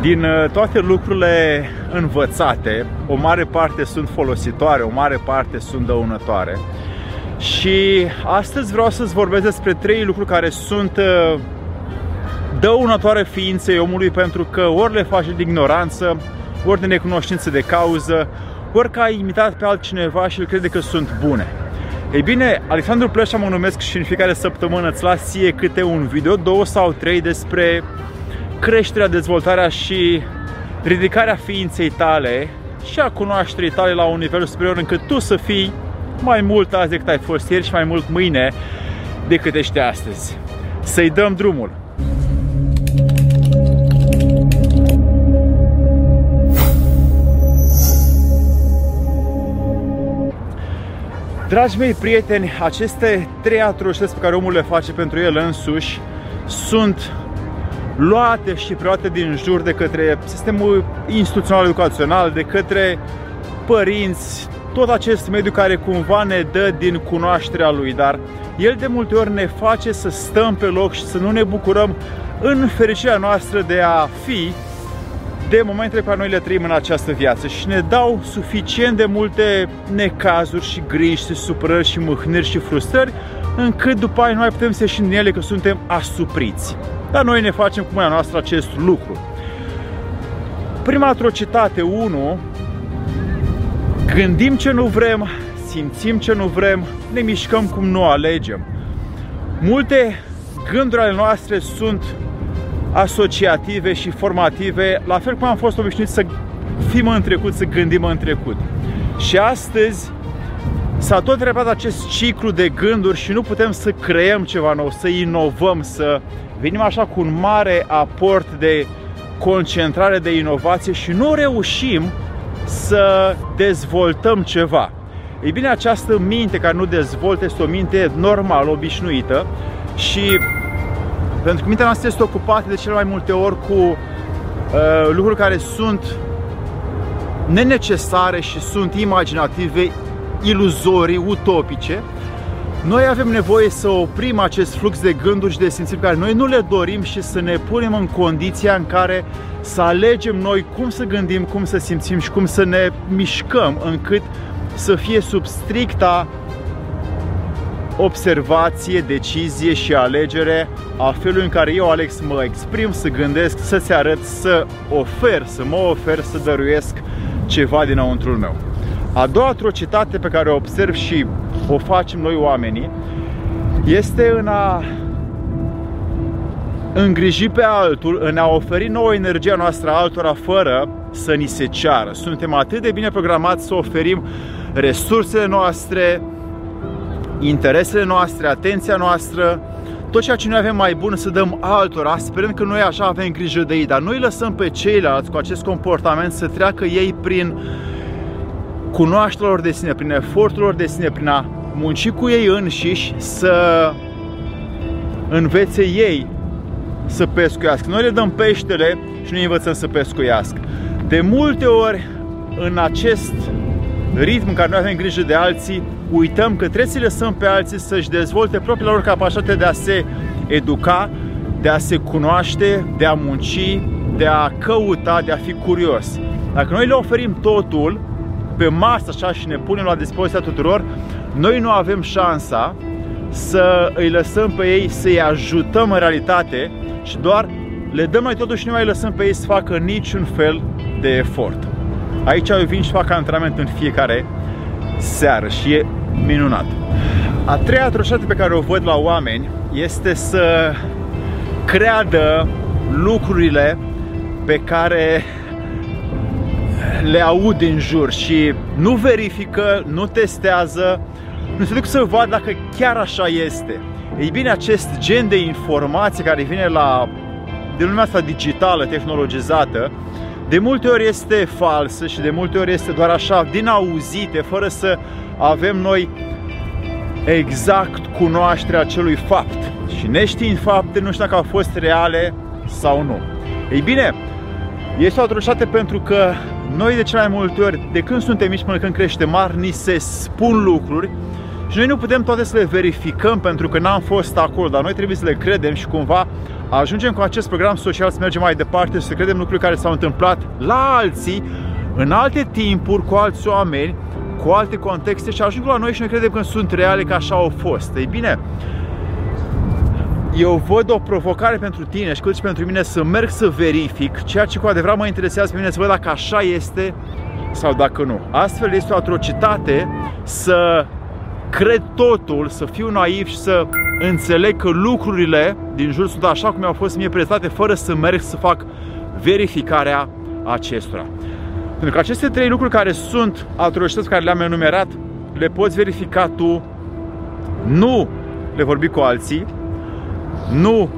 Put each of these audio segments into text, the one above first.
Din uh, toate lucrurile învățate, o mare parte sunt folositoare, o mare parte sunt dăunătoare. Și astăzi vreau să-ți vorbesc despre trei lucruri care sunt uh, dăunătoare ființei omului pentru că ori le faci de ignoranță, ori de necunoștință de cauză, ori că ai imitat pe altcineva și îl crede că sunt bune. Ei bine, Alexandru Pleșa mă numesc și în fiecare săptămână îți las ție câte un video, două sau trei despre creșterea, dezvoltarea și ridicarea ființei tale și a cunoașterii tale la un nivel superior încât tu să fii mai mult azi decât ai fost ieri și mai mult mâine decât ești astăzi. Să-i dăm drumul! Dragi mei prieteni, aceste trei atrocități pe care omul le face pentru el însuși sunt luate și preluate din jur de către sistemul instituțional educațional, de către părinți, tot acest mediu care cumva ne dă din cunoașterea lui, dar el de multe ori ne face să stăm pe loc și să nu ne bucurăm în fericirea noastră de a fi de momentele pe care noi le trăim în această viață și ne dau suficient de multe necazuri și griji și supărări și mâhniri și frustrări încât după aia nu mai putem să ieșim din ele că suntem asupriți. Dar noi ne facem cu mâna noastră acest lucru. Prima atrocitate 1 Gândim ce nu vrem, simțim ce nu vrem, ne mișcăm cum nu alegem. Multe gânduri ale noastre sunt asociative și formative, la fel cum am fost obișnuit să fim în trecut, să gândim în trecut. Și astăzi s-a tot repetat acest ciclu de gânduri și nu putem să creăm ceva nou, să inovăm, să venim așa cu un mare aport de concentrare, de inovație și nu reușim să dezvoltăm ceva. Ei bine, această minte care nu dezvoltă este o minte normală, obișnuită și pentru că mintea noastră este ocupată de cele mai multe ori cu uh, lucruri care sunt nenecesare și sunt imaginative, iluzorii, utopice, noi avem nevoie să oprim acest flux de gânduri și de simțiri care noi nu le dorim și să ne punem în condiția în care să alegem noi cum să gândim, cum să simțim și cum să ne mișcăm încât să fie sub stricta observație, decizie și alegere a felului în care eu, Alex, mă exprim, să gândesc, să-ți arăt, să ofer, să mă ofer, să dăruiesc ceva dinăuntrul meu. A doua atrocitate pe care o observ și o facem noi oamenii este în a îngriji pe altul, în a oferi nouă energia noastră altora fără să ni se ceară. Suntem atât de bine programați să oferim resursele noastre, interesele noastre, atenția noastră, tot ceea ce noi avem mai bun să dăm altora, sperând că noi așa avem grijă de ei, dar noi lăsăm pe ceilalți cu acest comportament să treacă ei prin cunoașterea lor de sine, prin efortul lor de sine, prin a munci cu ei înșiși, să învețe ei să pescuiască. Noi le dăm peștele și noi învățăm să pescuiască. De multe ori, în acest ritm în care noi avem grijă de alții, uităm că trebuie să lăsăm pe alții să-și dezvolte propriile lor capacitate de a se educa, de a se cunoaște, de a munci, de a căuta, de a fi curios. Dacă noi le oferim totul pe masă așa și ne punem la dispoziția tuturor, noi nu avem șansa să îi lăsăm pe ei, să-i ajutăm în realitate și doar le dăm noi totuși nu mai lăsăm pe ei să facă niciun fel de efort. Aici eu vin și fac antrenament în fiecare seară și e minunat. A treia atrocitate pe care o văd la oameni este să creadă lucrurile pe care le aud din jur și nu verifică, nu testează, nu se duc să vadă dacă chiar așa este. Ei bine, acest gen de informație care vine la din lumea asta digitală, tehnologizată, de multe ori este falsă și de multe ori este doar așa, din auzite, fără să avem noi exact cunoașterea acelui fapt. Și neștiind fapte, nu știu dacă au fost reale sau nu. Ei bine, este o atrocitate pentru că noi de cele mai multe ori, de când suntem mici până când creștem mari, ni se spun lucruri și noi nu putem toate să le verificăm pentru că n-am fost acolo, dar noi trebuie să le credem și cumva ajungem cu acest program social să mergem mai departe și să credem lucruri care s-au întâmplat la alții, în alte timpuri, cu alți oameni, cu alte contexte și ajung la noi și noi credem că sunt reale, că așa au fost. Ei bine, eu văd o provocare pentru tine și cât și pentru mine să merg să verific ceea ce cu adevărat mă interesează pe mine să văd dacă așa este sau dacă nu. Astfel este o atrocitate să cred totul, să fiu naiv și să înțeleg că lucrurile din jur sunt așa cum au fost mie prezentate fără să merg să fac verificarea acestora. Pentru că aceste trei lucruri care sunt atrocități care le-am enumerat, le poți verifica tu, nu le vorbi cu alții, nu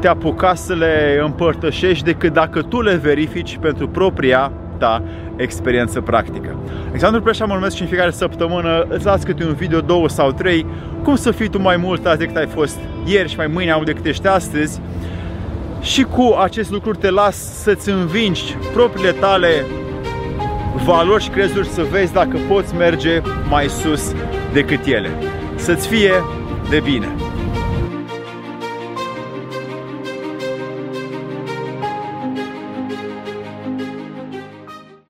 te apuca să le împărtășești decât dacă tu le verifici pentru propria ta experiență practică. Alexandru Preșa mă numesc și în fiecare săptămână îți las câte un video, două sau trei, cum să fii tu mai mult azi decât ai fost ieri și mai mâine au decât ești astăzi. Și cu acest lucru te las să-ți învingi propriile tale valori și crezuri să vezi dacă poți merge mai sus decât ele. Să-ți fie de bine!